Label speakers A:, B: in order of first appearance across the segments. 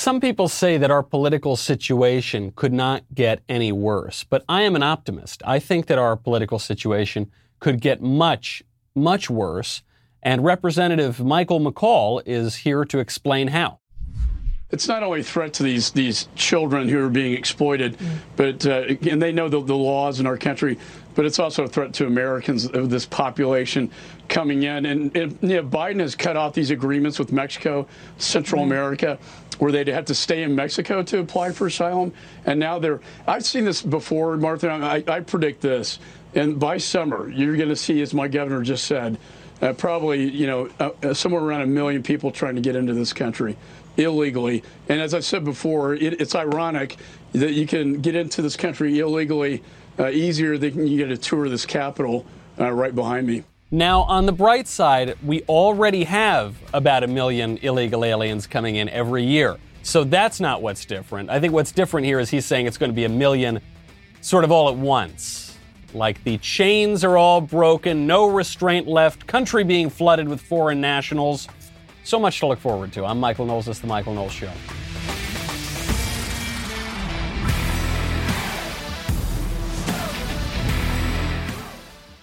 A: Some people say that our political situation could not get any worse, but I am an optimist. I think that our political situation could get much, much worse, and Representative Michael McCaul is here to explain how
B: it's not only a threat to these these children who are being exploited, but uh, and they know the, the laws in our country, but it's also a threat to Americans of this population coming in. And, and you know, Biden has cut off these agreements with Mexico, Central mm-hmm. America, where they'd have to stay in Mexico to apply for asylum. And now they're, I've seen this before, Martha. I, I predict this. And by summer, you're going to see, as my governor just said, uh, probably you know uh, uh somewhere around a million people trying to get into this country illegally. And as I said before, it, it's ironic that you can get into this country illegally easier than you get a tour of this capital uh, right behind me.
A: Now, on the bright side, we already have about a million illegal aliens coming in every year. So that's not what's different. I think what's different here is he's saying it's going to be a million sort of all at once. Like the chains are all broken, no restraint left, country being flooded with foreign nationals. So much to look forward to. I'm Michael Knowles. This is The Michael Knowles Show.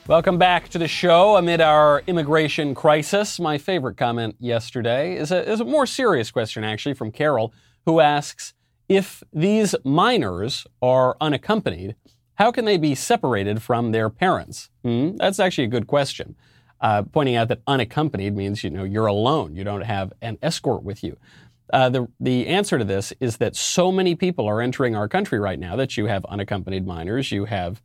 A: Welcome back to the show amid our immigration crisis. My favorite comment yesterday is a, is a more serious question, actually, from Carol, who asks If these minors are unaccompanied, how can they be separated from their parents? Hmm? That's actually a good question uh, pointing out that unaccompanied means you know you're alone. You don't have an escort with you. Uh, the the answer to this is that so many people are entering our country right now that you have unaccompanied minors. You have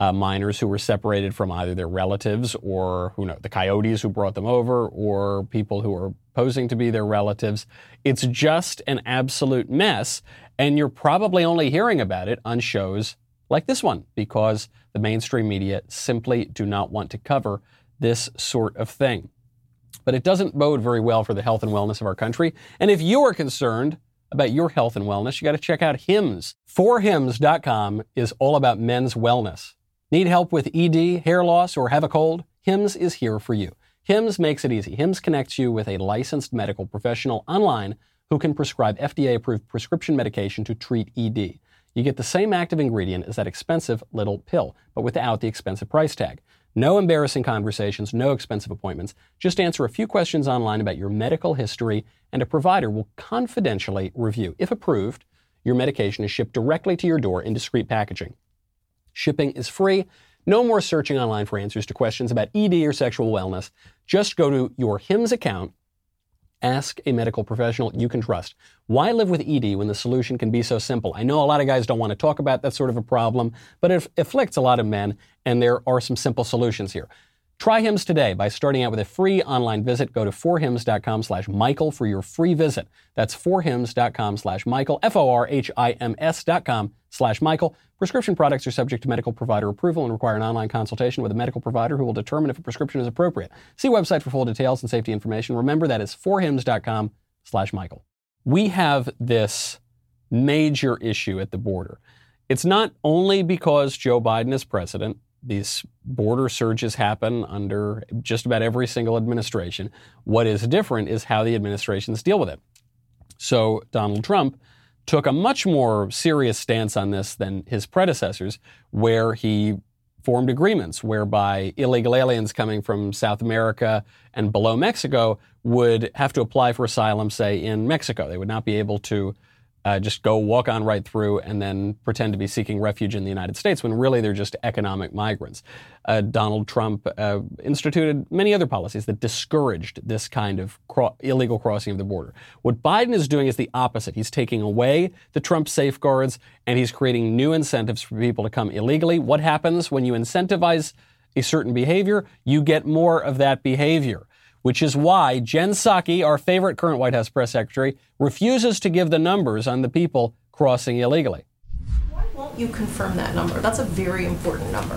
A: uh, minors who were separated from either their relatives or who know the coyotes who brought them over or people who are posing to be their relatives. It's just an absolute mess, and you're probably only hearing about it on shows like this one because the mainstream media simply do not want to cover this sort of thing. But it doesn't bode very well for the health and wellness of our country. And if you are concerned about your health and wellness, you got to check out Hims. 4hims.com is all about men's wellness. Need help with ED, hair loss, or have a cold? Hims is here for you. Hims makes it easy. Hims connects you with a licensed medical professional online who can prescribe FDA approved prescription medication to treat ED. You get the same active ingredient as that expensive little pill, but without the expensive price tag. No embarrassing conversations, no expensive appointments. Just answer a few questions online about your medical history, and a provider will confidentially review. If approved, your medication is shipped directly to your door in discreet packaging. Shipping is free. No more searching online for answers to questions about ED or sexual wellness. Just go to your HIMS account Ask a medical professional you can trust. Why live with ED when the solution can be so simple? I know a lot of guys don't want to talk about that sort of a problem, but it afflicts a lot of men, and there are some simple solutions here. Try Hims today by starting out with a free online visit. Go to forhims.com slash Michael for your free visit. That's forhims.com slash Michael, F-O-R-H-I-M-S dot com slash Michael. Prescription products are subject to medical provider approval and require an online consultation with a medical provider who will determine if a prescription is appropriate. See website for full details and safety information. Remember that is forhims.com slash Michael. We have this major issue at the border. It's not only because Joe Biden is president, these border surges happen under just about every single administration. What is different is how the administrations deal with it. So Donald Trump took a much more serious stance on this than his predecessors, where he formed agreements whereby illegal aliens coming from South America and below Mexico would have to apply for asylum, say, in Mexico. They would not be able to uh, just go walk on right through and then pretend to be seeking refuge in the United States when really they're just economic migrants. Uh, Donald Trump uh, instituted many other policies that discouraged this kind of cro- illegal crossing of the border. What Biden is doing is the opposite. He's taking away the Trump safeguards and he's creating new incentives for people to come illegally. What happens when you incentivize a certain behavior? You get more of that behavior which is why Jen Psaki, our favorite current White House press secretary, refuses to give the numbers on the people crossing illegally.
C: You confirm that number? That's a very important number.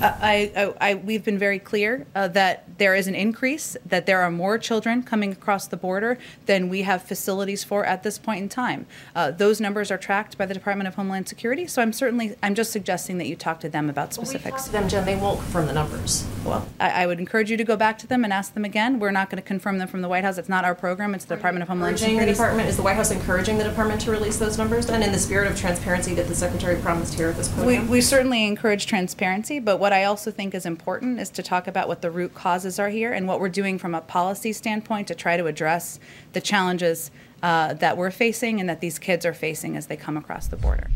D: Uh, I, I, I, we've been very clear uh, that there is an increase, that there are more children coming across the border than we have facilities for at this point in time. Uh, those numbers are tracked by the Department of Homeland Security, so I'm certainly, I'm just suggesting that you talk to them about specifics.
C: Well, we to them, Jen, they won't confirm the numbers.
D: Well, I, I, would encourage you to go back to them and ask them again. We're not going to confirm them from the White House. It's not our program. It's the Department of Homeland Security.
C: The department is the White House encouraging the department to release those numbers then, in the spirit of transparency that the Secretary promised here at this podium?
D: We, we certainly encourage transparency, but what I also think is important is to talk about what the root causes are here and what we're doing from a policy standpoint to try to address the challenges uh, that we're facing and that these kids are facing as they come across the border.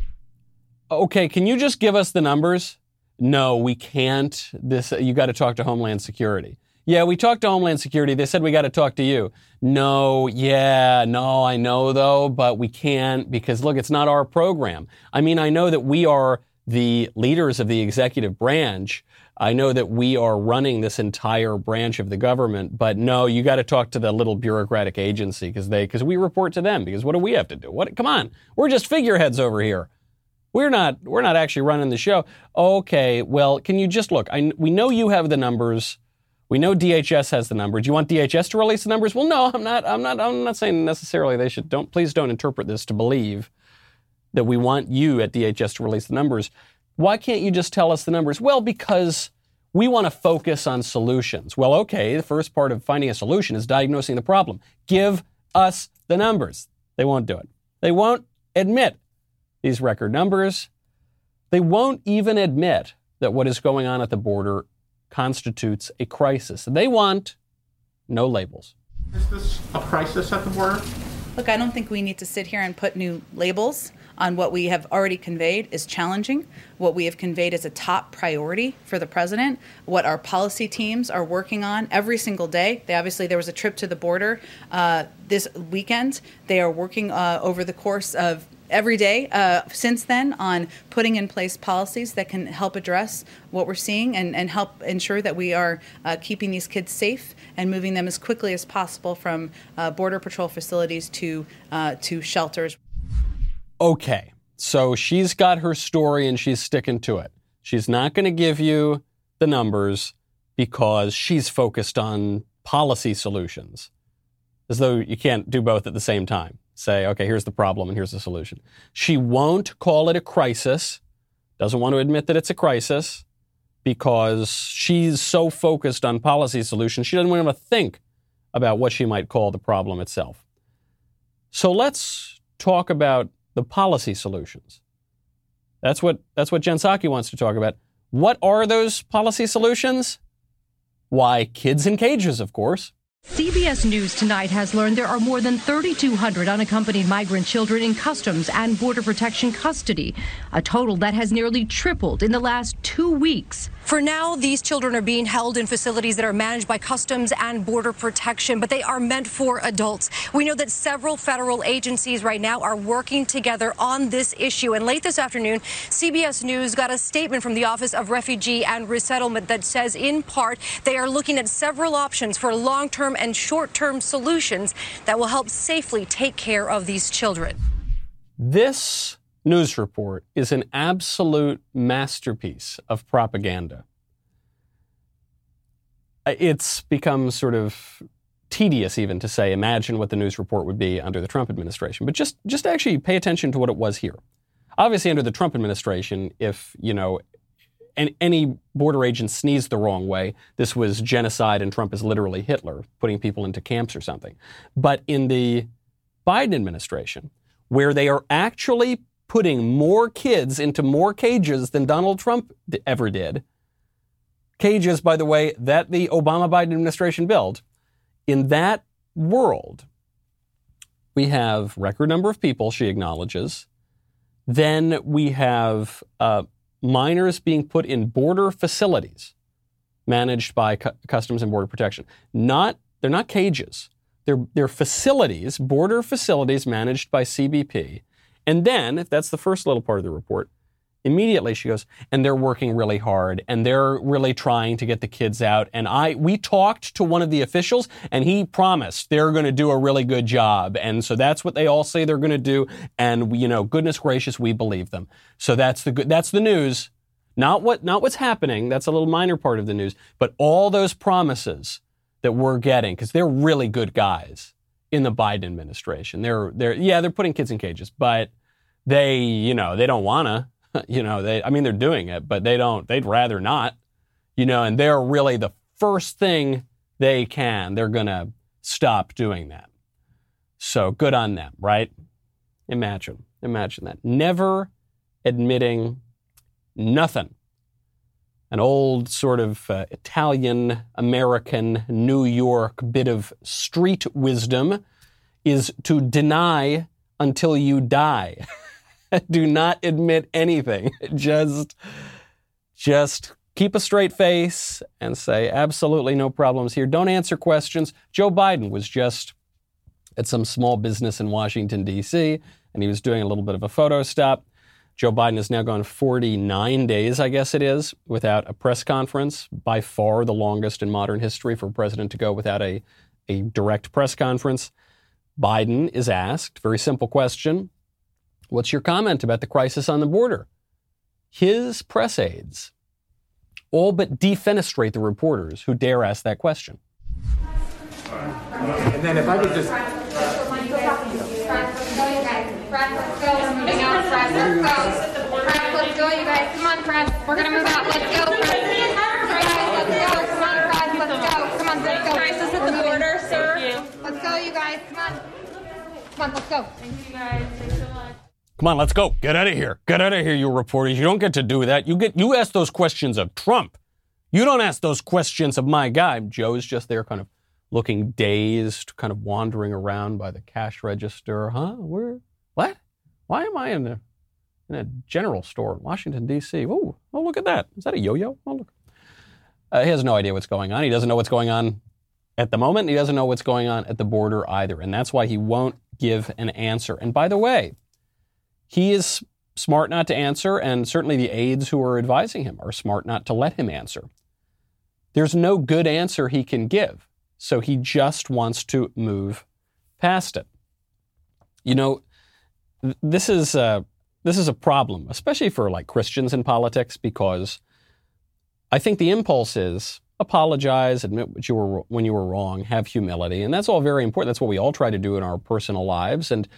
A: Okay, can you just give us the numbers? No, we can't. This you got to talk to Homeland Security. Yeah, we talked to Homeland Security. They said we got to talk to you. No, yeah, no, I know though, but we can't because look, it's not our program. I mean, I know that we are the leaders of the executive branch. I know that we are running this entire branch of the government, but no, you got to talk to the little bureaucratic agency because they because we report to them because what do we have to do? What come on. We're just figureheads over here. We're not we're not actually running the show. Okay, well, can you just look? I, we know you have the numbers we know DHS has the number. Do you want DHS to release the numbers? Well, no, I'm not. I'm not. I'm not saying necessarily they should. Don't please don't interpret this to believe that we want you at DHS to release the numbers. Why can't you just tell us the numbers? Well, because we want to focus on solutions. Well, okay, the first part of finding a solution is diagnosing the problem. Give us the numbers. They won't do it. They won't admit these record numbers. They won't even admit that what is going on at the border constitutes a crisis. They want no labels.
E: Is this a crisis at the border?
D: Look, I don't think we need to sit here and put new labels on what we have already conveyed is challenging. What we have conveyed is a top priority for the president. What our policy teams are working on every single day. They obviously there was a trip to the border uh, this weekend. They are working uh, over the course of every day uh, since then on putting in place policies that can help address what we're seeing and, and help ensure that we are uh, keeping these kids safe and moving them as quickly as possible from uh, border patrol facilities to uh, to shelters.
A: Okay, so she's got her story and she's sticking to it. She's not going to give you the numbers because she's focused on policy solutions, as though you can't do both at the same time say, okay, here's the problem and here's the solution. She won't call it a crisis, doesn't want to admit that it's a crisis because she's so focused on policy solutions, she doesn't want to think about what she might call the problem itself. So let's talk about the policy solutions. That's what, that's what Jen Psaki wants to talk about. What are those policy solutions? Why, kids in cages, of course.
F: CBS News tonight has learned there are more than 3,200 unaccompanied migrant children in Customs and Border Protection custody, a total that has nearly tripled in the last two weeks. For now, these children are being held in facilities that are managed by Customs and Border Protection, but they are meant for adults. We know that several federal agencies right now are working together on this issue. And late this afternoon, CBS News got a statement from the Office of Refugee and Resettlement that says, in part, they are looking at several options for long term and short term solutions that will help safely take care of these children.
A: This news report is an absolute masterpiece of propaganda. Uh, it's become sort of tedious even to say imagine what the news report would be under the Trump administration, but just just actually pay attention to what it was here. Obviously under the Trump administration if, you know, any border agent sneezed the wrong way, this was genocide and Trump is literally Hitler putting people into camps or something. But in the Biden administration, where they are actually putting more kids into more cages than Donald Trump ever did. Cages, by the way, that the Obama Biden administration built. In that world, we have record number of people, she acknowledges. Then we have uh, minors being put in border facilities managed by cu- Customs and Border Protection. Not, they're not cages. They're, they're facilities, border facilities managed by CBP and then, if that's the first little part of the report, immediately she goes, and they're working really hard and they're really trying to get the kids out. And I, we talked to one of the officials and he promised they're going to do a really good job. And so that's what they all say they're going to do. And you know, goodness gracious, we believe them. So that's the good, that's the news. Not what, not what's happening. That's a little minor part of the news, but all those promises that we're getting, because they're really good guys in the Biden administration. They're, they're, yeah, they're putting kids in cages, but they, you know, they don't want to. you know, they, I mean, they're doing it, but they don't, they'd rather not, you know, and they're really the first thing they can, they're to stop doing that. So good on them, right? Imagine, imagine that. Never admitting nothing. An old sort of uh, Italian American New York bit of street wisdom is to deny until you die. do not admit anything. Just, just keep a straight face and say, absolutely no problems here. Don't answer questions. Joe Biden was just at some small business in Washington, D.C., and he was doing a little bit of a photo stop. Joe Biden has now gone 49 days, I guess it is, without a press conference, by far the longest in modern history for a president to go without a, a direct press conference. Biden is asked, very simple question What's your comment about the crisis on the border? His press aides all but defenestrate the reporters who dare ask that question.
E: And then if I could just.
G: Let's go, you guys. Come on, press. We're gonna move out. Let's go, press. Let's go. Come on, press. Let's go. Come on, let's go. Crisis at the border, sir. Let's go, you guys. Come on. Come on, let's go. Thank you, guys.
A: Come on, let's go. Get out of here. Get out of here, you reporters. You don't get to do that. You get you ask those questions of Trump. You don't ask those questions of my guy. Joe's just there kind of looking dazed, kind of wandering around by the cash register. Huh? Where what? Why am I in a in a general store in Washington, D.C.? Oh, oh, look at that. Is that a yo-yo? Oh, look. Uh, he has no idea what's going on. He doesn't know what's going on at the moment. He doesn't know what's going on at the border either. And that's why he won't give an answer. And by the way, he is smart not to answer, and certainly the aides who are advising him are smart not to let him answer. There's no good answer he can give, so he just wants to move past it. You know, this is a, this is a problem, especially for like Christians in politics, because I think the impulse is apologize, admit what you were when you were wrong, have humility, and that's all very important. That's what we all try to do in our personal lives, and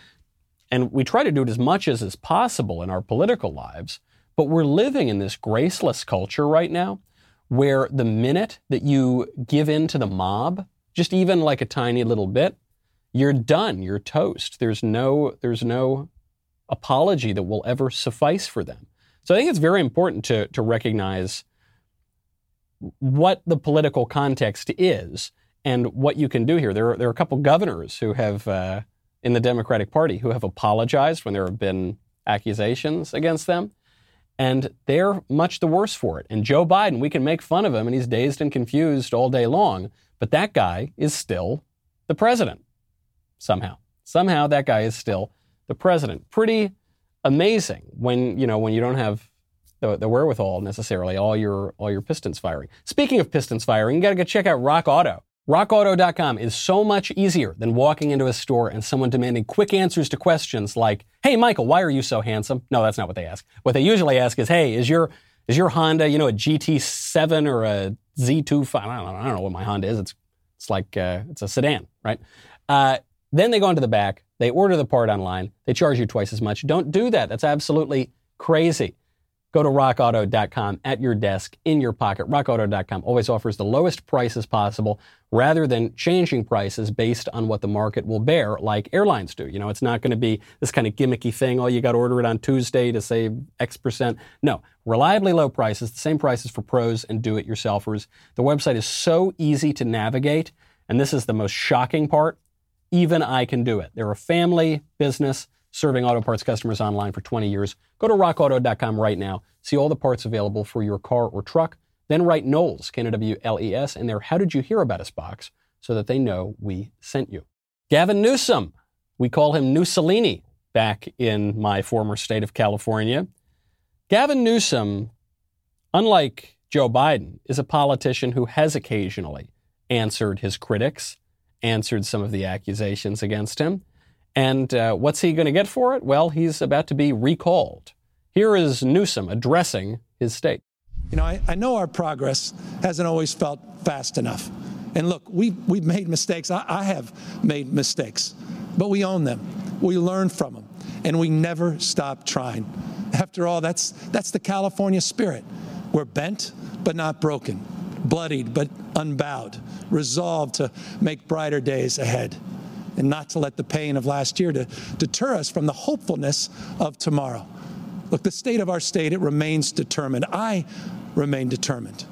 A: and we try to do it as much as is possible in our political lives. But we're living in this graceless culture right now where the minute that you give in to the mob, just even like a tiny little bit, you're done. You're toast. There's no, there's no apology that will ever suffice for them. So I think it's very important to, to recognize what the political context is and what you can do here. There are, there are a couple governors who have uh, in the Democratic Party who have apologized when there have been accusations against them. And they're much the worse for it. And Joe Biden, we can make fun of him and he's dazed and confused all day long, but that guy is still the president somehow. Somehow that guy is still the president. Pretty amazing when, you know, when you don't have the, the wherewithal necessarily, all your all your pistons firing. Speaking of pistons firing, you got to go check out Rock Auto. RockAuto.com is so much easier than walking into a store and someone demanding quick answers to questions like, "Hey, Michael, why are you so handsome?" No, that's not what they ask. What they usually ask is, "Hey, is your is your Honda, you know, a GT7 or a Z2? I don't know, I don't know what my Honda is. It's it's like uh, it's a sedan, right?" Uh, then they go into the back. They order the part online. They charge you twice as much. Don't do that. That's absolutely crazy. Go to rockauto.com at your desk, in your pocket. Rockauto.com always offers the lowest prices possible rather than changing prices based on what the market will bear, like airlines do. You know, it's not going to be this kind of gimmicky thing, oh, you got to order it on Tuesday to save X percent. No, reliably low prices, the same prices for pros and do it yourselfers. The website is so easy to navigate, and this is the most shocking part. Even I can do it. They're a family business serving auto parts customers online for 20 years. Go to rockauto.com right now. See all the parts available for your car or truck. Then write Knowles, K-N-W-L-E-S, in their How Did You Hear About Us box so that they know we sent you. Gavin Newsom, we call him Newsolini back in my former state of California. Gavin Newsom, unlike Joe Biden, is a politician who has occasionally answered his critics, answered some of the accusations against him. And uh, what's he going to get for it? Well, he's about to be recalled. Here is Newsom addressing his state.
H: You know, I, I know our progress hasn't always felt fast enough. And look, we, we've made mistakes. I, I have made mistakes, but we own them. We learn from them, and we never stop trying. After all, that's, that's the California spirit. We're bent, but not broken, bloodied, but unbowed, resolved to make brighter days ahead, and not to let the pain of last year to deter us from the hopefulness of tomorrow. Look, the state of our state, it remains determined. I remain determined.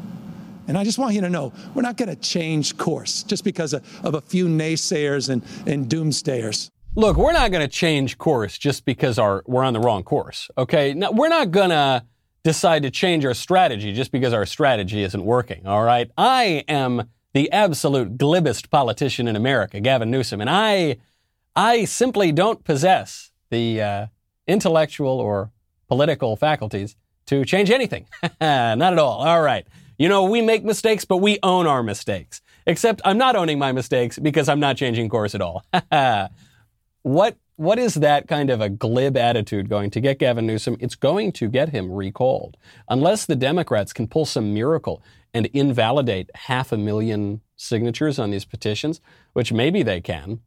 H: And I just want you to know we're not going to change course just because of, of, a few naysayers and, and doomsdayers.
A: Look, we're not going to change course just because our, we're on the wrong course, okay? We're not going to decide to change our strategy just because our strategy isn't working, all right? I am the absolute glibbest politician in America, Gavin Newsom, and I, I simply don't possess the uh, intellectual or political faculties to change anything. not at all. All right. You know, we make mistakes, but we own our mistakes. Except I'm not owning my mistakes because I'm not changing course at all. what what is that kind of a glib attitude going to get Gavin Newsom? It's going to get him recalled. Unless the Democrats can pull some miracle and invalidate half a million signatures on these petitions, which maybe they can,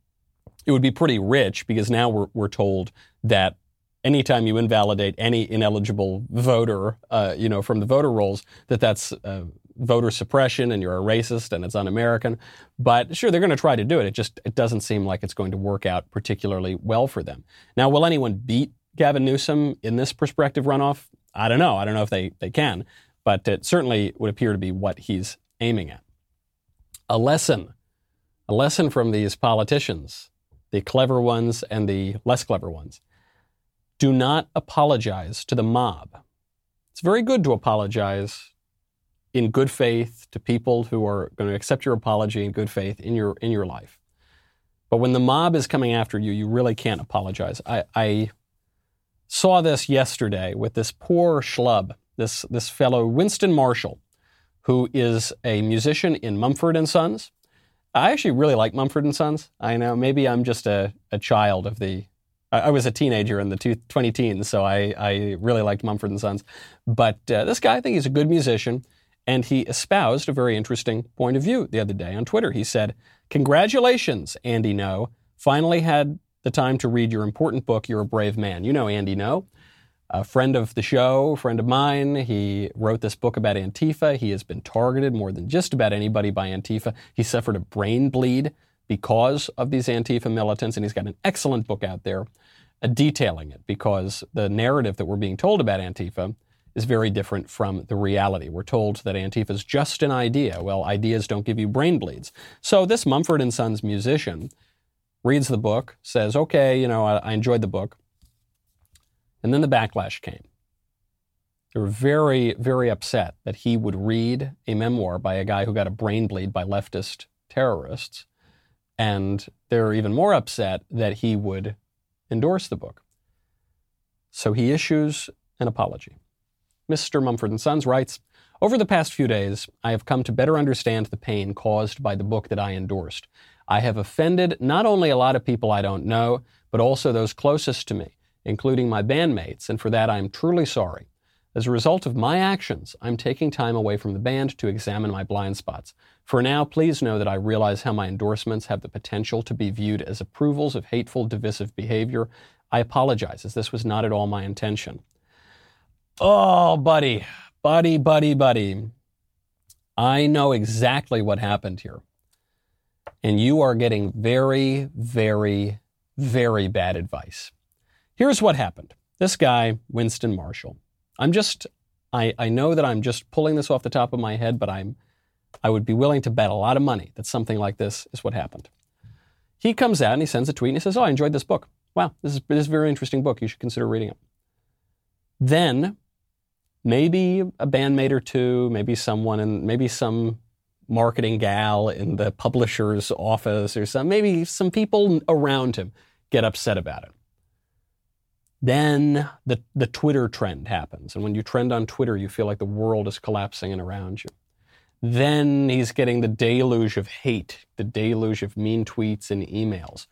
A: it would be pretty rich because now we're, we're told that anytime you invalidate any ineligible voter, uh, you know, from the voter rolls, that that's uh, voter suppression and you're a racist and it's un-American. But sure, they're going to try to do it. It just it doesn't seem like it's going to work out particularly well for them. Now, will anyone beat Gavin Newsom in this prospective runoff? I don't know. I don't know if they, they can, but it certainly would appear to be what he's aiming at. A lesson, a lesson from these politicians, the clever ones and the less clever ones do not apologize to the mob. It's very good to apologize in good faith to people who are going to accept your apology in good faith in your in your life. But when the mob is coming after you, you really can't apologize. I, I saw this yesterday with this poor schlub, this this fellow Winston Marshall, who is a musician in Mumford and Sons. I actually really like Mumford and Sons. I know maybe I'm just a, a child of the I, was a teenager in the 20 teens, so I, I really liked Mumford and Sons. But uh, this guy, I think he's a good musician, and he espoused a very interesting point of view the other day on Twitter. He said, "Congratulations, Andy Ngo. Finally had the time to read your important book. You're a brave man. You know Andy Ngo." A friend of the show, friend of mine, he wrote this book about Antifa. He has been targeted more than just about anybody by Antifa. He suffered a brain bleed because of these Antifa militants, and he's got an excellent book out there uh, detailing it because the narrative that we're being told about Antifa is very different from the reality. We're told that Antifa is just an idea. Well, ideas don't give you brain bleeds. So this Mumford and Sons musician reads the book, says, "Okay, you know, I, I enjoyed the book," and then the backlash came. They were very, very upset that he would read a memoir by a guy who got a brain bleed by leftist terrorists and they're even more upset that he would endorse the book. So he issues an apology. Mr. Mumford & Sons writes, Over the past few days, I have come to better understand the pain caused by the book that I endorsed. I have offended not only a lot of people I don't know, but also those closest to me, including my bandmates, and for that I am truly sorry. As a result of my actions, I'm taking time away from the band to examine my blind spots. For now, please know that I realize how my endorsements have the potential to be viewed as approvals of hateful, divisive behavior. I apologize, as this was not at all my intention. Oh, buddy, buddy, buddy, buddy. I know exactly what happened here. And you are getting very, very, very bad advice. Here's what happened. This guy, Winston Marshall, I'm just, I, I know that I'm just pulling this off the top of my head, but I'm, I would be willing to bet a lot of money that something like this is what happened. He comes out and he sends a tweet and he says, Oh, I enjoyed this book. Wow, this is, this is a very interesting book. You should consider reading it. Then, maybe a bandmate or two, maybe someone, and maybe some marketing gal in the publisher's office or some, maybe some people around him get upset about it. Then the, the Twitter trend happens. And when you trend on Twitter, you feel like the world is collapsing in around you. Then he's getting the deluge of hate, the deluge of mean tweets and emails.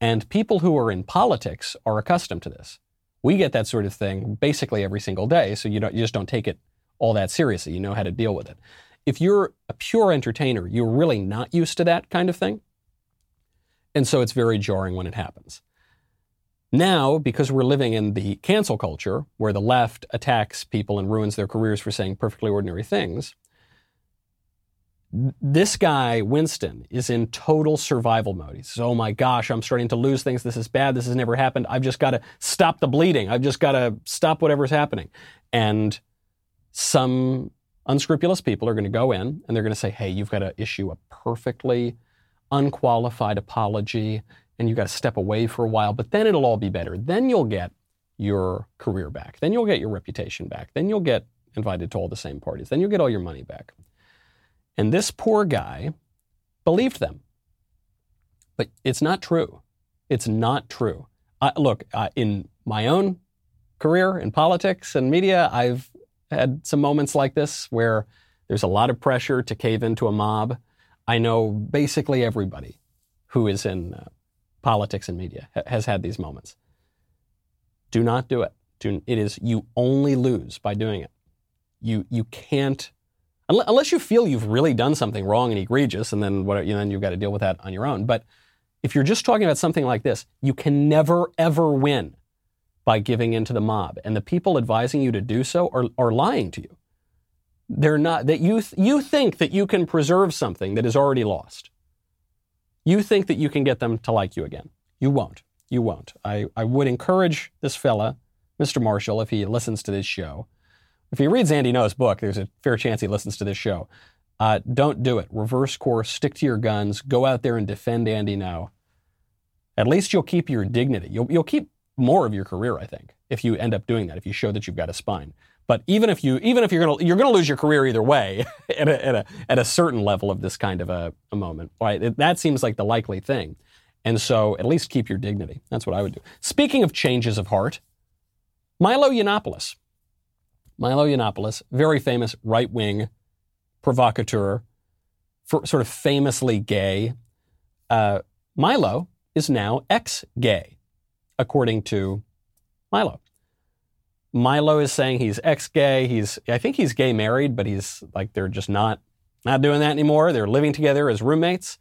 A: And people who are in politics are accustomed to this. We get that sort of thing basically every single day, so you, don't, you just don't take it all that seriously. You know how to deal with it. If you're a pure entertainer, you're really not used to that kind of thing. And so it's very jarring when it happens. Now, because we're living in the cancel culture where the left attacks people and ruins their careers for saying perfectly ordinary things, this guy, Winston, is in total survival mode. He says, Oh my gosh, I'm starting to lose things. This is bad. This has never happened. I've just got to stop the bleeding. I've just got to stop whatever's happening. And some unscrupulous people are going to go in and they're going to say, Hey, you've got to issue a perfectly unqualified apology and you've got to step away for a while, but then it'll all be better. Then you'll get your career back. Then you'll get your reputation back. Then you'll get invited to all the same parties. Then you'll get all your money back. And this poor guy believed them. But it's not true. It's not true. Uh, look, in my own career in politics and media, I've had some moments like this where there's a lot of pressure to cave into a mob. I know basically everybody who is in uh, politics and media ha- has had these moments. Do not do it. Do, it is you only lose by doing it. You you can't unless you feel you've really done something wrong and egregious, and then what, you then you've got to deal with that on your own. But if you're just talking about something like this, you can never ever win by giving in to the mob, and the people advising you to do so are, are lying to you. They're not that you th- you think that you can preserve something that is already lost. You think that you can get them to like you again. You won't. You won't. I, I would encourage this fella, Mr. Marshall, if he listens to this show, if he reads Andy Ngo's book, there's a fair chance he listens to this show. Uh, don't do it. Reverse course, stick to your guns, go out there and defend Andy Ngo. At least you'll keep your dignity. You'll, you'll keep more of your career, I think, if you end up doing that, if you show that you've got a spine. But even if you, even if you're gonna, you're gonna lose your career either way at a, at a, at a certain level of this kind of a, a moment, right? It, that seems like the likely thing. And so at least keep your dignity. That's what I would do. Speaking of changes of heart, Milo Yiannopoulos. Milo Yiannopoulos, very famous right wing provocateur, for, sort of famously gay. Uh, Milo is now ex gay, according to Milo. Milo is saying he's ex-gay. He's, I think he's gay married, but he's like they're just not not doing that anymore. They're living together as roommates,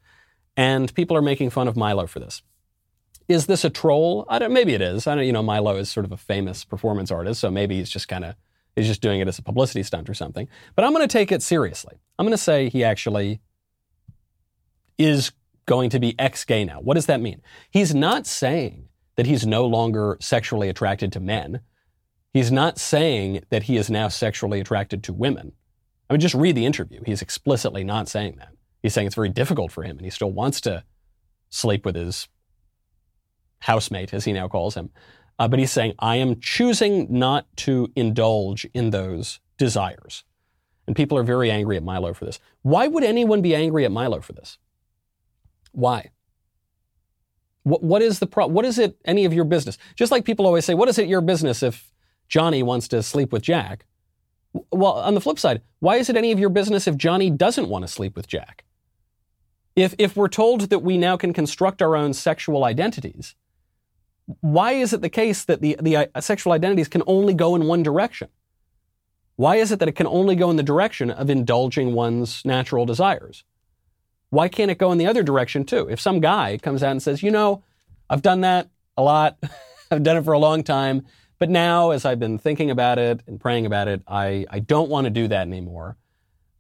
A: and people are making fun of Milo for this. Is this a troll? I don't. Maybe it is. I don't. You know, Milo is sort of a famous performance artist, so maybe he's just kind of he's just doing it as a publicity stunt or something. But I'm going to take it seriously. I'm going to say he actually is going to be ex-gay now. What does that mean? He's not saying that he's no longer sexually attracted to men. He's not saying that he is now sexually attracted to women. I mean, just read the interview. He's explicitly not saying that. He's saying it's very difficult for him and he still wants to sleep with his housemate, as he now calls him. Uh, but he's saying, I am choosing not to indulge in those desires. And people are very angry at Milo for this. Why would anyone be angry at Milo for this? Why? What, what is the pro- What is it any of your business? Just like people always say, what is it your business if Johnny wants to sleep with Jack. Well, on the flip side, why is it any of your business if Johnny doesn't want to sleep with Jack? If, if we're told that we now can construct our own sexual identities, why is it the case that the, the uh, sexual identities can only go in one direction? Why is it that it can only go in the direction of indulging one's natural desires? Why can't it go in the other direction too? If some guy comes out and says, you know, I've done that a lot, I've done it for a long time, but now, as I've been thinking about it and praying about it, I, I don't want to do that anymore.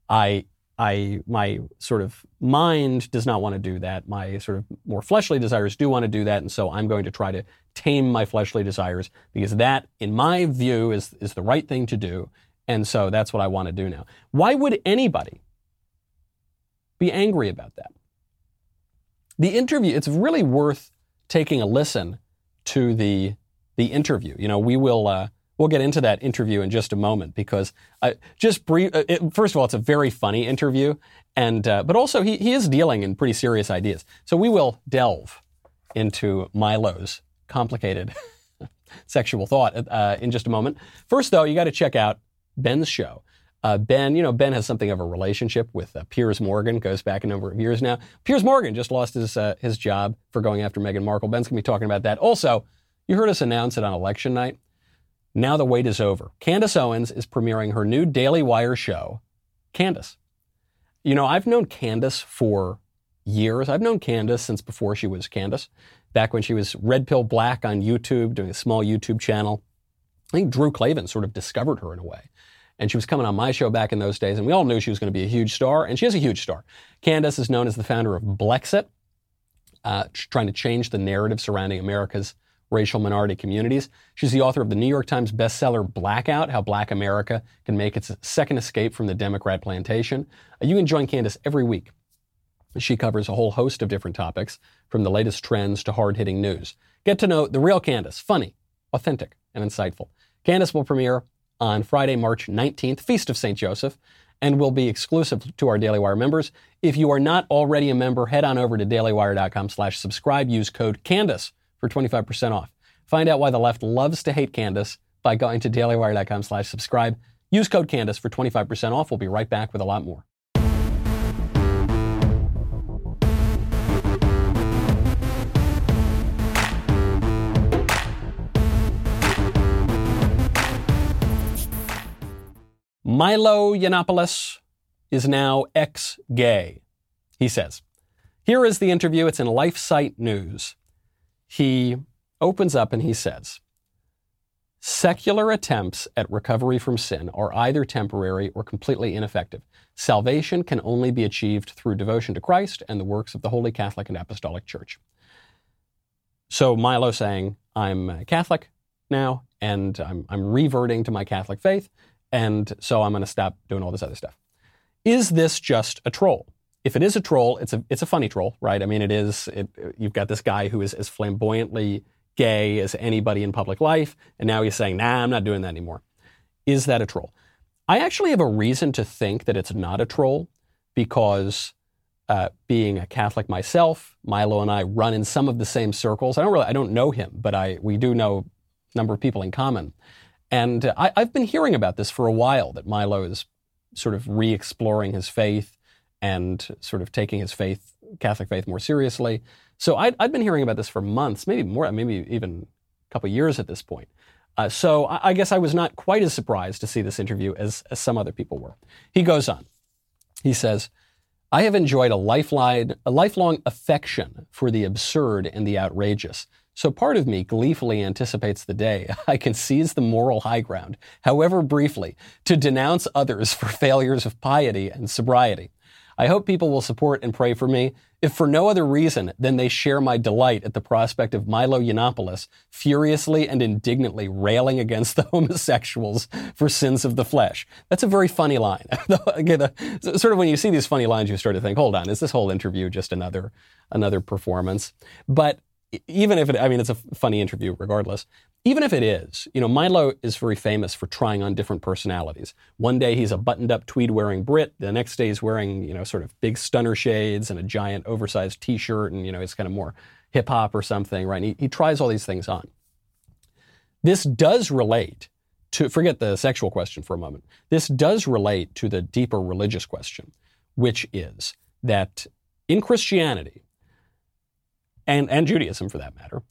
A: I, I, my sort of mind does not want to do that. My sort of more fleshly desires do want to do that. And so I'm going to try to tame my fleshly desires because that, in my view, is, is the right thing to do. And so that's what I want to do now. Why would anybody be angry about that? The interview, it's really worth taking a listen to the the interview. You know, we will uh, we'll get into that interview in just a moment because uh, just brief. Uh, it, first of all, it's a very funny interview, and uh, but also he he is dealing in pretty serious ideas. So we will delve into Milo's complicated sexual thought uh, in just a moment. First, though, you got to check out Ben's show. Uh, ben, you know, Ben has something of a relationship with uh, Piers Morgan, goes back a number of years now. Piers Morgan just lost his, uh, his job for going after Meghan Markle. Ben's going to be talking about that. Also, you heard us announce it on election night. Now the wait is over. Candace Owens is premiering her new Daily Wire show, Candace. You know, I've known Candace for years. I've known Candace since before she was Candace, back when she was Red Pill Black on YouTube, doing a small YouTube channel. I think Drew Klavan sort of discovered her in a way. And she was coming on my show back in those days, and we all knew she was going to be a huge star, and she is a huge star. Candace is known as the founder of Blexit, uh, trying to change the narrative surrounding America's racial minority communities. She's the author of the New York Times bestseller Blackout How Black America Can Make Its Second Escape from the Democrat Plantation. Uh, you can join Candace every week. She covers a whole host of different topics, from the latest trends to hard hitting news. Get to know the real Candace, funny, authentic, and insightful. Candace will premiere on Friday, March 19th, Feast of St. Joseph, and will be exclusive to our Daily Wire members. If you are not already a member, head on over to dailywire.com slash subscribe. Use code CANDACE for 25% off. Find out why the left loves to hate Candace by going to dailywire.com slash subscribe. Use code Candace for 25% off. We'll be right back with a lot more. Milo Yiannopoulos is now ex gay, he says. Here is the interview. It's in LifeSite News. He opens up and he says, Secular attempts at recovery from sin are either temporary or completely ineffective. Salvation can only be achieved through devotion to Christ and the works of the Holy Catholic and Apostolic Church. So Milo saying, I'm Catholic now, and I'm, I'm reverting to my Catholic faith, and so I'm going to stop doing all this other stuff. Is this just a troll? If it is a troll, it's a it's a funny troll, right? I mean, it is. It, you've got this guy who is as flamboyantly gay as anybody in public life, and now he's saying, "Nah, I'm not doing that anymore." Is that a troll? I actually have a reason to think that it's not a troll because uh, being a Catholic myself, Milo and I run in some of the same circles. I don't really, I don't know him, but I we do know a number of people in common. And I, have been hearing about this for a while that Milo is sort of re exploring his faith and sort of taking his faith, Catholic faith, more seriously. So i had been hearing about this for months, maybe more, maybe even a couple years at this point. Uh, so I, I, guess I was not quite as surprised to see this interview as, as some other people were. He goes on. He says, I have enjoyed a lifeline, a lifelong affection for the absurd and the outrageous. So part of me gleefully anticipates the day I can seize the moral high ground, however briefly, to denounce others for failures of piety and sobriety. I hope people will support and pray for me, if for no other reason than they share my delight at the prospect of Milo Yiannopoulos furiously and indignantly railing against the homosexuals for sins of the flesh. That's a very funny line. Uh, sort of when you see these funny lines, you start to think, hold on, is this whole interview just another, another performance? But even if it, I mean, it's a funny interview regardless. Even if it is, you know, Milo is very famous for trying on different personalities. One day he's a buttoned up tweed wearing Brit. The next day he's wearing, you know, sort of big stunner shades and a giant oversized t shirt and, you know, it's kind of more hip hop or something, right? He, he tries all these things on. This does relate to, forget the sexual question for a moment. This does relate to the deeper religious question, which is that in Christianity, and, and Judaism for that matter,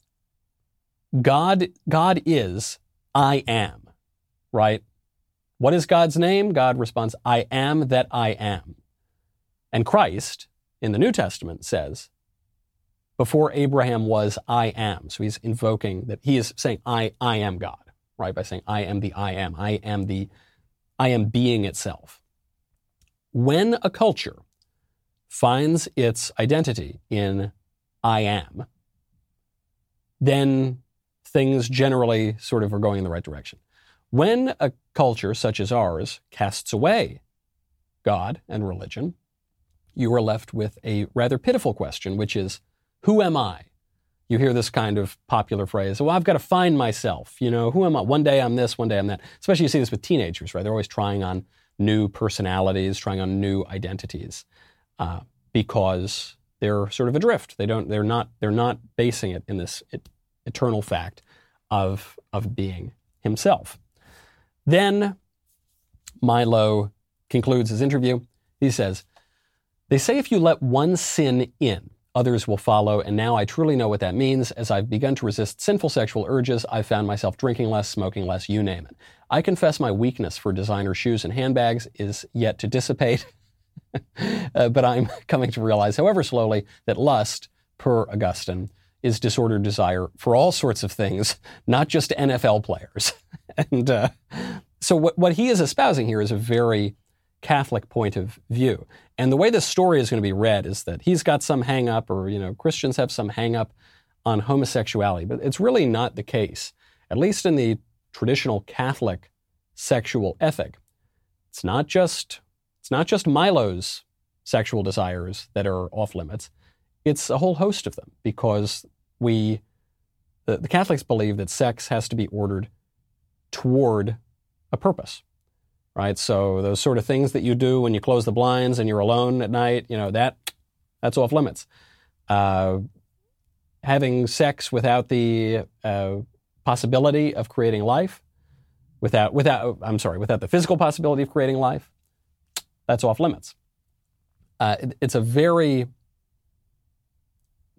A: God, God is I am, right? What is God's name? God responds, I am that I am. And Christ in the New Testament says, before Abraham was, I am. So he's invoking that he is saying, I, I am God, right? By saying, I am the I am. I am the, I am being itself. When a culture finds its identity in I am, then things generally sort of are going in the right direction. When a culture such as ours casts away God and religion, you are left with a rather pitiful question, which is, who am I? You hear this kind of popular phrase, well, I've got to find myself. You know, who am I? One day I'm this, one day I'm that. Especially you see this with teenagers, right? They're always trying on new personalities, trying on new identities, uh, because they're sort of adrift. They don't. They're not. They're not basing it in this eternal fact of, of being himself. Then Milo concludes his interview. He says, They say if you let one sin in, others will follow, and now I truly know what that means. As I've begun to resist sinful sexual urges, I've found myself drinking less, smoking less, you name it. I confess my weakness for designer shoes and handbags is yet to dissipate. uh, but I'm coming to realize, however slowly, that lust, per Augustine, is disordered desire for all sorts of things, not just NFL players. and uh, so, what, what he is espousing here is a very Catholic point of view. And the way this story is going to be read is that he's got some hang up, or, you know, Christians have some hang up on homosexuality, but it's really not the case, at least in the traditional Catholic sexual ethic. It's not just it's not just Milo's sexual desires that are off limits. It's a whole host of them because we, the, the Catholics believe that sex has to be ordered toward a purpose, right? So those sort of things that you do when you close the blinds and you're alone at night, you know, that, that's off limits. Uh, having sex without the uh, possibility of creating life, without, without, I'm sorry, without the physical possibility of creating life, that's off limits. Uh, it, it's a very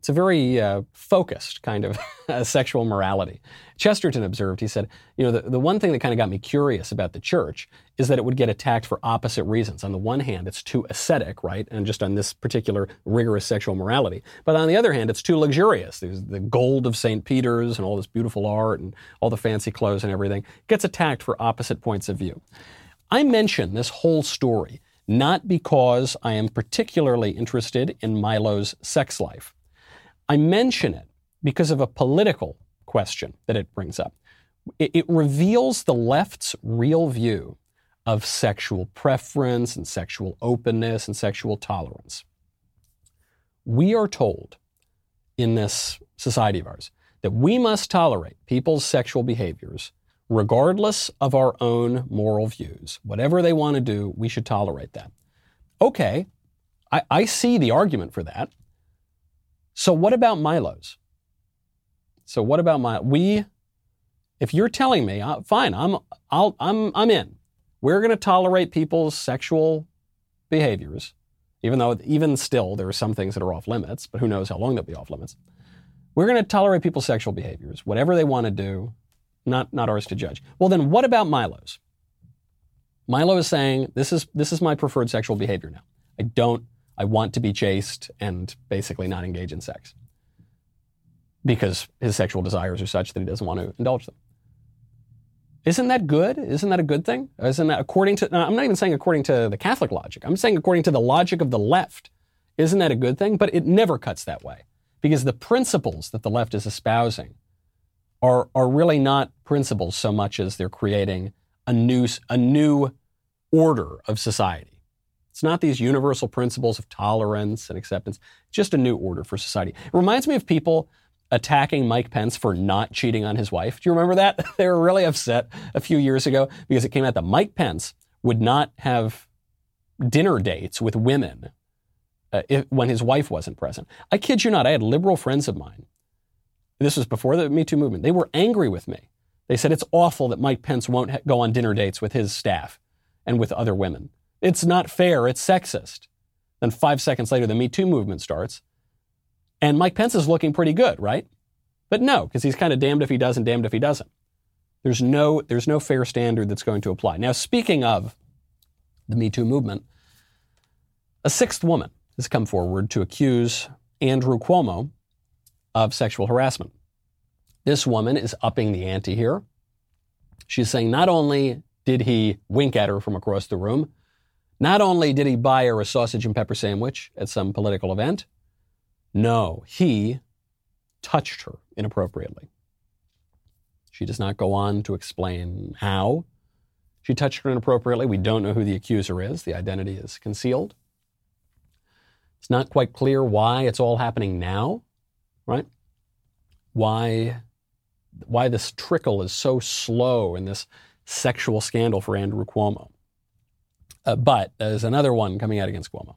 A: it's a very uh, focused kind of sexual morality. Chesterton observed, he said, you know, the, the one thing that kind of got me curious about the church is that it would get attacked for opposite reasons. On the one hand, it's too ascetic, right? And just on this particular rigorous sexual morality. But on the other hand, it's too luxurious. There's the gold of St. Peter's and all this beautiful art and all the fancy clothes and everything. Gets attacked for opposite points of view. I mention this whole story not because I am particularly interested in Milo's sex life. I mention it because of a political question that it brings up. It, it reveals the left's real view of sexual preference and sexual openness and sexual tolerance. We are told in this society of ours that we must tolerate people's sexual behaviors regardless of our own moral views. Whatever they want to do, we should tolerate that. Okay, I, I see the argument for that. So what about Milo's? So what about my we? If you're telling me, uh, fine, I'm I'll I'm I'm in. We're going to tolerate people's sexual behaviors, even though even still there are some things that are off limits. But who knows how long they'll be off limits? We're going to tolerate people's sexual behaviors, whatever they want to do, not, not ours to judge. Well, then what about Milo's? Milo is saying, this is, this is my preferred sexual behavior now. I don't, I want to be chaste and basically not engage in sex because his sexual desires are such that he doesn't want to indulge them. Isn't that good? Isn't that a good thing? Isn't that according to, I'm not even saying according to the Catholic logic. I'm saying according to the logic of the left. Isn't that a good thing? But it never cuts that way because the principles that the left is espousing are, are really not principles so much as they're creating a new, a new order of society. It's not these universal principles of tolerance and acceptance, just a new order for society. It reminds me of people attacking Mike Pence for not cheating on his wife. Do you remember that? they were really upset a few years ago because it came out that Mike Pence would not have dinner dates with women uh, if, when his wife wasn't present. I kid you not, I had liberal friends of mine this was before the Me Too movement, they were angry with me. They said it's awful that Mike Pence won't ha- go on dinner dates with his staff and with other women. It's not fair, it's sexist. Then five seconds later, the Me Too movement starts. And Mike Pence is looking pretty good, right? But no, because he's kind of damned if he does and damned if he doesn't. There's no, there's no fair standard that's going to apply. Now, speaking of the Me Too movement, a sixth woman has come forward to accuse Andrew Cuomo of sexual harassment. This woman is upping the ante here. She's saying not only did he wink at her from across the room, not only did he buy her a sausage and pepper sandwich at some political event, no, he touched her inappropriately. She does not go on to explain how she touched her inappropriately. We don't know who the accuser is, the identity is concealed. It's not quite clear why it's all happening now right? Why, why this trickle is so slow in this sexual scandal for Andrew Cuomo. Uh, but there's another one coming out against Cuomo.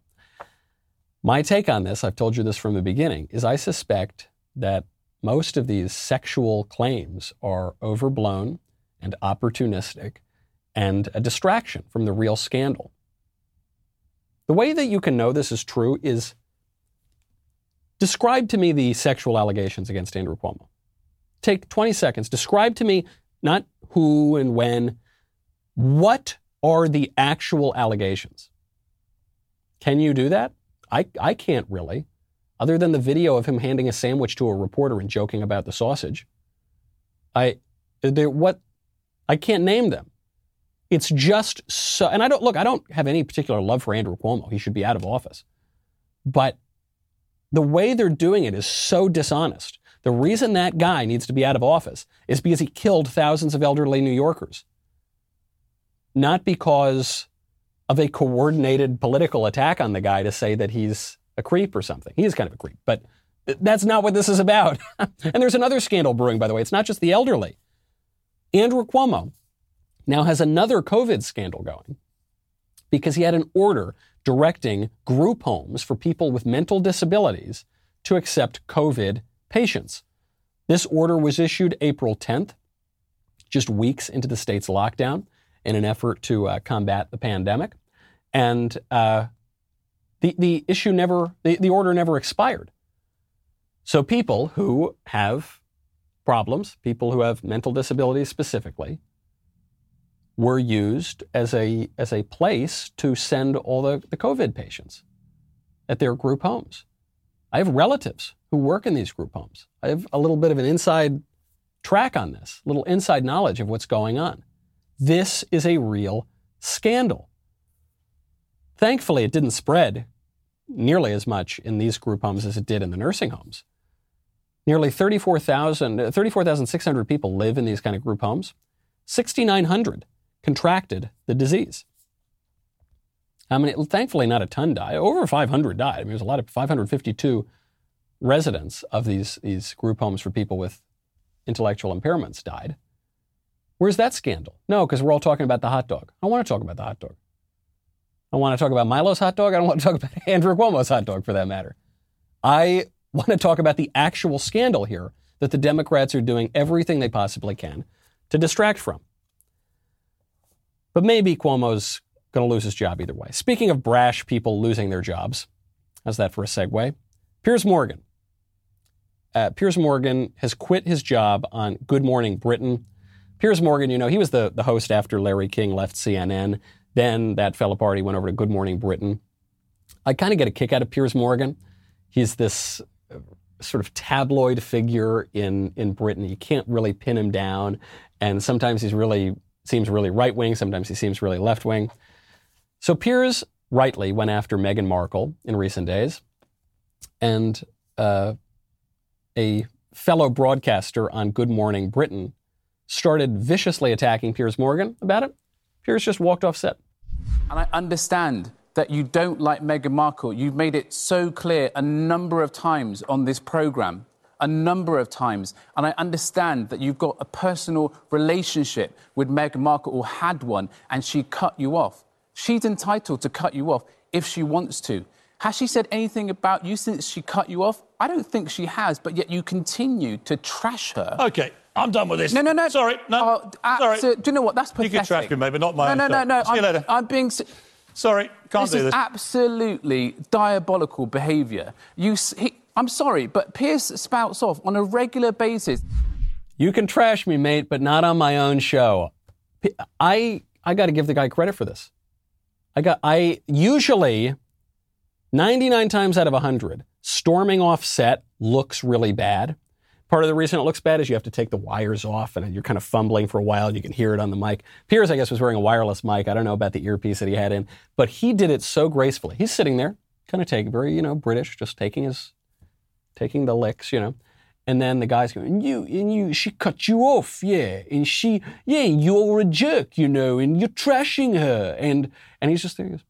A: My take on this, I've told you this from the beginning, is I suspect that most of these sexual claims are overblown and opportunistic and a distraction from the real scandal. The way that you can know this is true is describe to me the sexual allegations against Andrew Cuomo. Take 20 seconds. Describe to me not who and when, what are the actual allegations? Can you do that? I, I can't really, other than the video of him handing a sandwich to a reporter and joking about the sausage. I, what, I can't name them. It's just so, and I don't, look, I don't have any particular love for Andrew Cuomo. He should be out of office. But the way they're doing it is so dishonest. The reason that guy needs to be out of office is because he killed thousands of elderly New Yorkers. Not because of a coordinated political attack on the guy to say that he's a creep or something. He is kind of a creep, but that's not what this is about. and there's another scandal brewing, by the way. It's not just the elderly. Andrew Cuomo now has another COVID scandal going because he had an order directing group homes for people with mental disabilities to accept COVID patients. This order was issued April 10th, just weeks into the state's lockdown in an effort to uh, combat the pandemic. And uh, the, the issue never, the, the order never expired. So people who have problems, people who have mental disabilities specifically, were used as a, as a place to send all the, the COVID patients at their group homes. I have relatives who work in these group homes. I have a little bit of an inside track on this, a little inside knowledge of what's going on. This is a real scandal. Thankfully, it didn't spread nearly as much in these group homes as it did in the nursing homes. Nearly 34,000, 34,600 people live in these kind of group homes. 6,900 contracted the disease. I mean, thankfully, not a ton died. Over 500 died. I mean, there's a lot of 552 residents of these, these group homes for people with intellectual impairments died. Where's that scandal? No, because we're all talking about the hot dog. I want to talk about the hot dog. I want to talk about Milo's hot dog. I don't want to talk about Andrew Cuomo's hot dog for that matter. I want to talk about the actual scandal here that the Democrats are doing everything they possibly can to distract from. But maybe Cuomo's going to lose his job either way. Speaking of brash people losing their jobs, how's that for a segue? Piers Morgan. Uh, Piers Morgan has quit his job on Good Morning Britain. Piers Morgan, you know, he was the, the host after Larry King left CNN. Then that fell apart. He went over to Good Morning Britain. I kind of get a kick out of Piers Morgan. He's this uh, sort of tabloid figure in, in Britain. You can't really pin him down. And sometimes he's really seems really right wing, sometimes he seems really left wing. So Piers rightly went after Meghan Markle in recent days. And uh, a fellow broadcaster on Good Morning Britain started viciously attacking Piers Morgan about it. Piers just walked off set.
I: And I understand that you don't like Meghan Markle. You've made it so clear a number of times on this program, a number of times. And I understand that you've got a personal relationship with Meghan Markle or had one, and she cut you off. She's entitled to cut you off if she wants to. Has she said anything about you since she cut you off? I don't think she has, but yet you continue to trash her.
J: Okay, I'm done with this.
I: No, no, no.
J: Sorry, no.
I: Uh,
J: sorry.
I: So, do you know what? That's pathetic.
J: You can trash me, maybe not my
I: No,
J: own
I: no, no, no.
J: See you
I: I'm,
J: later.
I: I'm being.
J: Sorry, can't
I: this
J: do
I: is
J: this.
I: absolutely diabolical behaviour. You, he, I'm sorry, but Piers spouts off on a regular basis.
A: You can trash me, mate, but not on my own show. I, I got to give the guy credit for this. I got I usually 99 times out of 100 storming off set looks really bad. Part of the reason it looks bad is you have to take the wires off and you're kind of fumbling for a while. You can hear it on the mic. Piers, I guess, was wearing a wireless mic. I don't know about the earpiece that he had in, but he did it so gracefully. He's sitting there, kind of taking very, you know, British, just taking his, taking the licks, you know. And then the guy's going, and you, and you, she cut you off, yeah, and she, yeah, you're a jerk, you know, and you're trashing her, and and he's just there, he goes,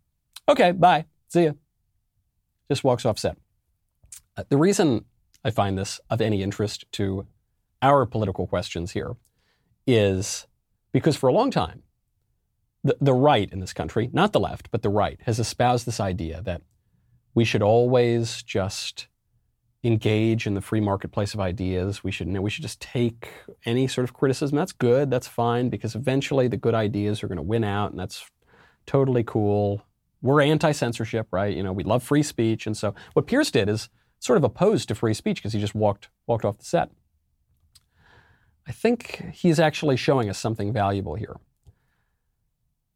A: okay, bye, see ya. Just walks off set. Uh, the reason I find this of any interest to our political questions here is because for a long time, the, the right in this country, not the left, but the right, has espoused this idea that we should always just engage in the free marketplace of ideas. We should we should just take any sort of criticism. That's good. That's fine because eventually the good ideas are going to win out, and that's totally cool. We're anti-censorship, right? You know, we love free speech, and so what Piers did is sort of opposed to free speech because he just walked walked off the set. I think he's actually showing us something valuable here.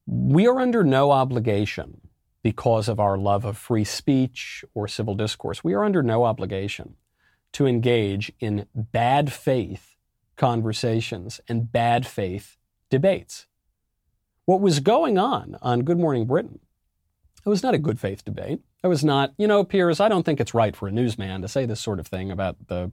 A: We are under no obligation because of our love of free speech or civil discourse. We are under no obligation to engage in bad faith conversations and bad faith debates. What was going on on Good Morning Britain, it was not a good faith debate. It was not, you know, Piers, I don't think it's right for a newsman to say this sort of thing about the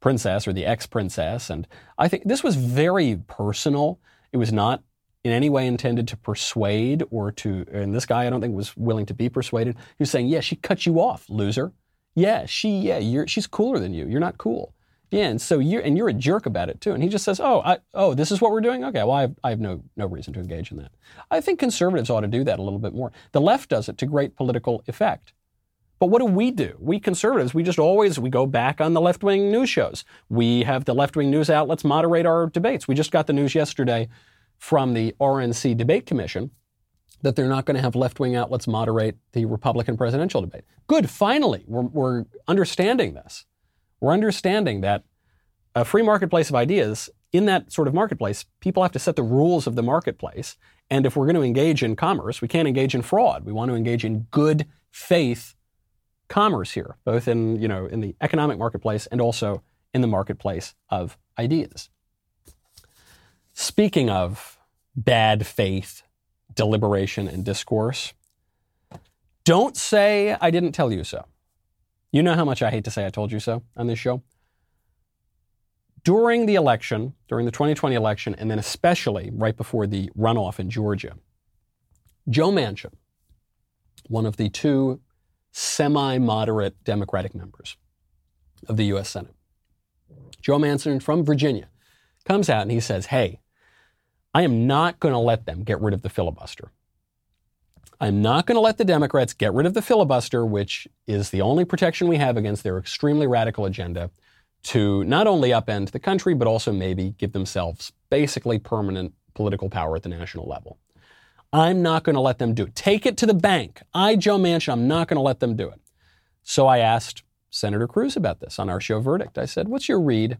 A: princess or the ex princess. And I think this was very personal. It was not in any way intended to persuade or to, and this guy I don't think was willing to be persuaded. He was saying, yeah, she cut you off, loser. Yeah, she, yeah, you're, she's cooler than you. You're not cool. Yeah, and so you're, and you're a jerk about it too. And he just says, oh, I, oh, this is what we're doing? Okay, well, I have, I have no, no reason to engage in that. I think conservatives ought to do that a little bit more. The left does it to great political effect. But what do we do? We conservatives, we just always we go back on the left-wing news shows. We have the left-wing news outlets moderate our debates. We just got the news yesterday from the RNC Debate Commission that they're not going to have left-wing outlets moderate the Republican presidential debate. Good, finally, we're, we're understanding this. We're understanding that a free marketplace of ideas, in that sort of marketplace, people have to set the rules of the marketplace. And if we're going to engage in commerce, we can't engage in fraud. We want to engage in good faith commerce here, both in, you know, in the economic marketplace and also in the marketplace of ideas. Speaking of bad faith, deliberation, and discourse, don't say I didn't tell you so. You know how much I hate to say I told you so on this show. During the election, during the 2020 election, and then especially right before the runoff in Georgia, Joe Manchin, one of the two semi moderate Democratic members of the U.S. Senate. Joe Manchin from Virginia comes out and he says, Hey, I am not going to let them get rid of the filibuster. I'm not going to let the Democrats get rid of the filibuster, which is the only protection we have against their extremely radical agenda to not only upend the country, but also maybe give themselves basically permanent political power at the national level. I'm not going to let them do it. Take it to the bank. I, Joe Manchin, I'm not going to let them do it. So I asked Senator Cruz about this on our show Verdict. I said, What's your read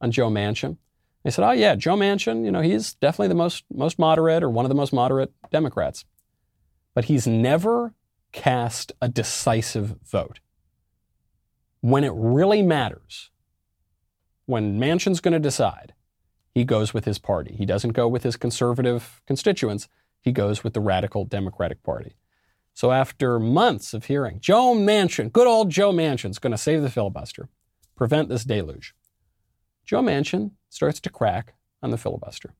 A: on Joe Manchin? He said, Oh, yeah, Joe Manchin, you know, he's definitely the most, most moderate or one of the most moderate Democrats. But he's never cast a decisive vote. When it really matters, when Manchin's going to decide, he goes with his party. He doesn't go with his conservative constituents he goes with the radical Democratic Party. So after months of hearing, Joe Manchin, good old Joe Manchin's going to save the filibuster, prevent this deluge. Joe Manchin starts to crack on the filibuster.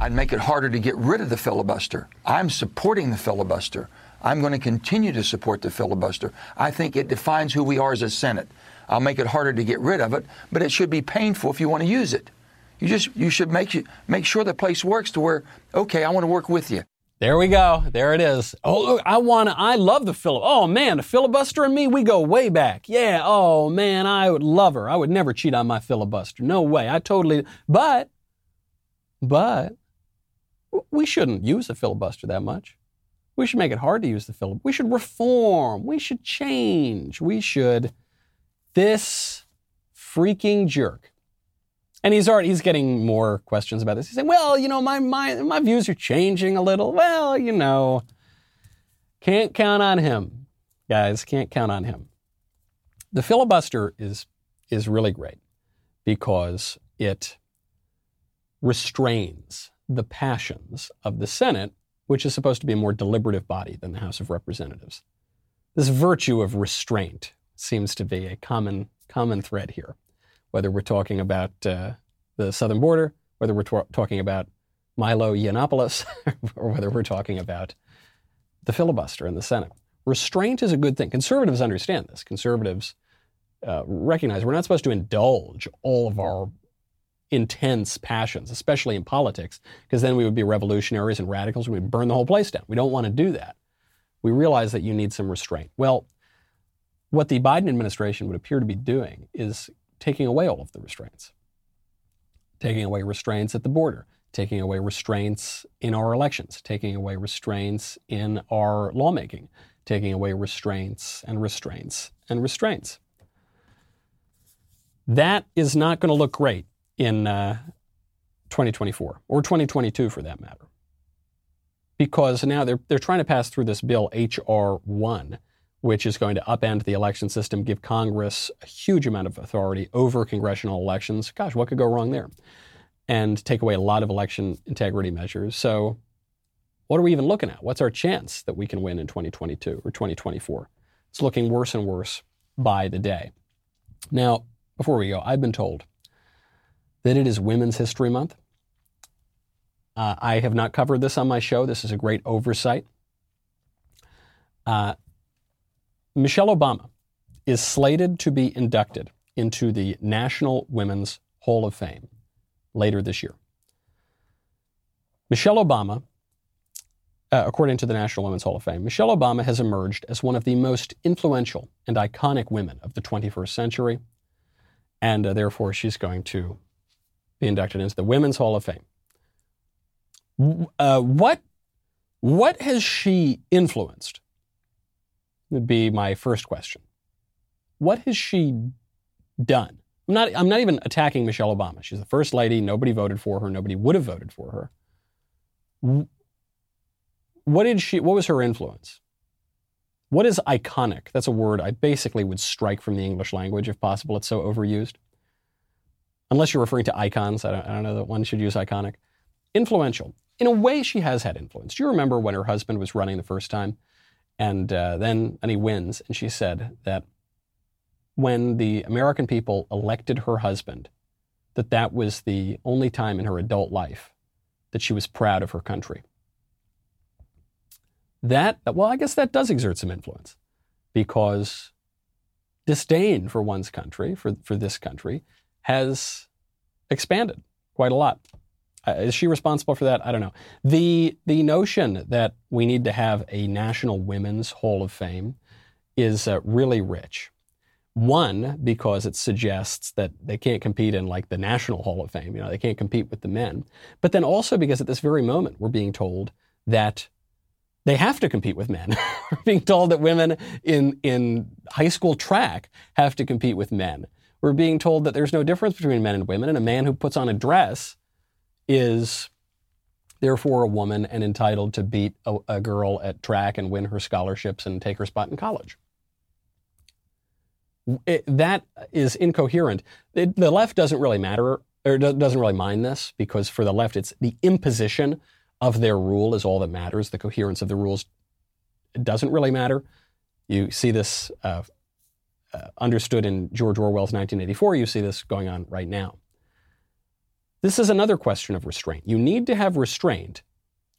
K: I'd make it harder to get rid of the filibuster. I'm supporting the filibuster. I'm going to continue to support the filibuster. I think it defines who we are as a Senate. I'll make it harder to get rid of it, but it should be painful if you want to use it. You just you should make make sure the place works to where okay, I want to work with you.
A: There we go. There it is. Oh, look, I want to, I love the filib. Oh, man, the filibuster and me, we go way back. Yeah. Oh, man, I would love her. I would never cheat on my filibuster. No way. I totally, but, but, we shouldn't use the filibuster that much. We should make it hard to use the filibuster. We should reform. We should change. We should. This freaking jerk and he's already he's getting more questions about this. He's saying, "Well, you know, my my my views are changing a little." Well, you know, can't count on him, guys. Can't count on him. The filibuster is is really great because it restrains the passions of the Senate, which is supposed to be a more deliberative body than the House of Representatives. This virtue of restraint seems to be a common common thread here whether we're talking about uh, the southern border, whether we're t- talking about Milo Yiannopoulos, or whether we're talking about the filibuster in the Senate. Restraint is a good thing. Conservatives understand this. Conservatives uh, recognize we're not supposed to indulge all of our intense passions, especially in politics, because then we would be revolutionaries and radicals we'd burn the whole place down. We don't want to do that. We realize that you need some restraint. Well, what the Biden administration would appear to be doing is taking away all of the restraints, taking away restraints at the border, taking away restraints in our elections, taking away restraints in our lawmaking, taking away restraints and restraints and restraints. That is not going to look great in uh, 2024 or 2022 for that matter. Because now they're, they're trying to pass through this bill, H.R. 1, which is going to upend the election system, give Congress a huge amount of authority over congressional elections. Gosh, what could go wrong there? And take away a lot of election integrity measures. So, what are we even looking at? What's our chance that we can win in 2022 or 2024? It's looking worse and worse by the day. Now, before we go, I've been told that it is Women's History Month. Uh, I have not covered this on my show. This is a great oversight. Uh, Michelle Obama is slated to be inducted into the National Women's Hall of Fame later this year. Michelle Obama, uh, according to the National Women's Hall of Fame, Michelle Obama has emerged as one of the most influential and iconic women of the 21st century, and uh, therefore she's going to be inducted into the Women's Hall of Fame. Uh, what, what has she influenced would be my first question. What has she done? I'm not, I'm not even attacking Michelle Obama. She's the first lady. Nobody voted for her. Nobody would have voted for her. What did she, what was her influence? What is iconic? That's a word I basically would strike from the English language if possible. It's so overused. Unless you're referring to icons. I don't, I don't know that one should use iconic. Influential. In a way, she has had influence. Do you remember when her husband was running the first time? And uh, then and he wins. And she said that when the American people elected her husband, that that was the only time in her adult life that she was proud of her country. That, well, I guess that does exert some influence because disdain for one's country, for, for this country, has expanded quite a lot. Uh, is she responsible for that? I don't know. The the notion that we need to have a national women's hall of fame is uh, really rich. One, because it suggests that they can't compete in like the national hall of fame. You know, they can't compete with the men. But then also because at this very moment we're being told that they have to compete with men. we're being told that women in in high school track have to compete with men. We're being told that there's no difference between men and women, and a man who puts on a dress is therefore a woman and entitled to beat a, a, girl at track and win her scholarships and take her spot in college. It, that is incoherent. It, the left doesn't really matter or doesn't really mind this because for the left, it's the imposition of their rule is all that matters. The coherence of the rules doesn't really matter. You see this uh, uh, understood in George Orwell's 1984. You see this going on right now. This is another question of restraint. You need to have restraint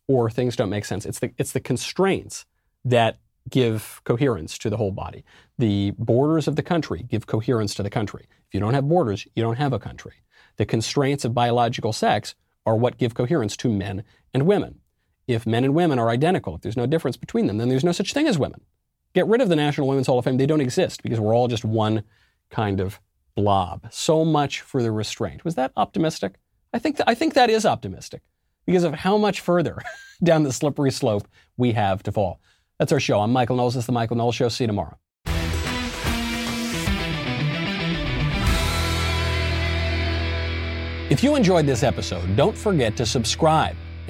A: or things don't make sense. It's the, it's the constraints that give coherence to the whole body. The borders of the country give coherence to the country. If you don't have borders, you don't have a country. The constraints of biological sex are what give coherence to men and women. If men and women are identical, if there's no difference between them, then there's no such thing as women. Get rid of the National Women's Hall of Fame. They don't exist because we're all just one kind of blob. So much for the restraint. Was that optimistic? I think, th- I think that is optimistic because of how much further down the slippery slope we have to fall. That's our show. I'm Michael Knowles. This is The Michael Knowles Show. See you tomorrow. If you enjoyed this episode, don't forget to subscribe.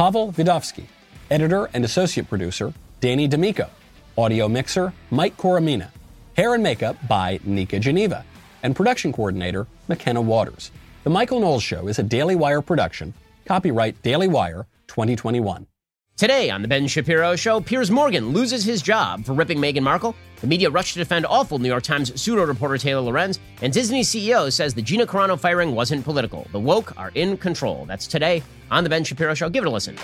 A: Pavel Vidovsky. Editor and associate producer, Danny D'Amico. Audio mixer, Mike Coromina. Hair and makeup by Nika Geneva. And production coordinator, McKenna Waters. The Michael Knowles Show is a Daily Wire production. Copyright Daily Wire 2021.
L: Today on The Ben Shapiro Show, Piers Morgan loses his job for ripping Meghan Markle. The media rushed to defend awful New York Times pseudo reporter Taylor Lorenz. And Disney CEO says the Gina Carano firing wasn't political. The woke are in control. That's today on The Ben Shapiro Show. Give it a listen.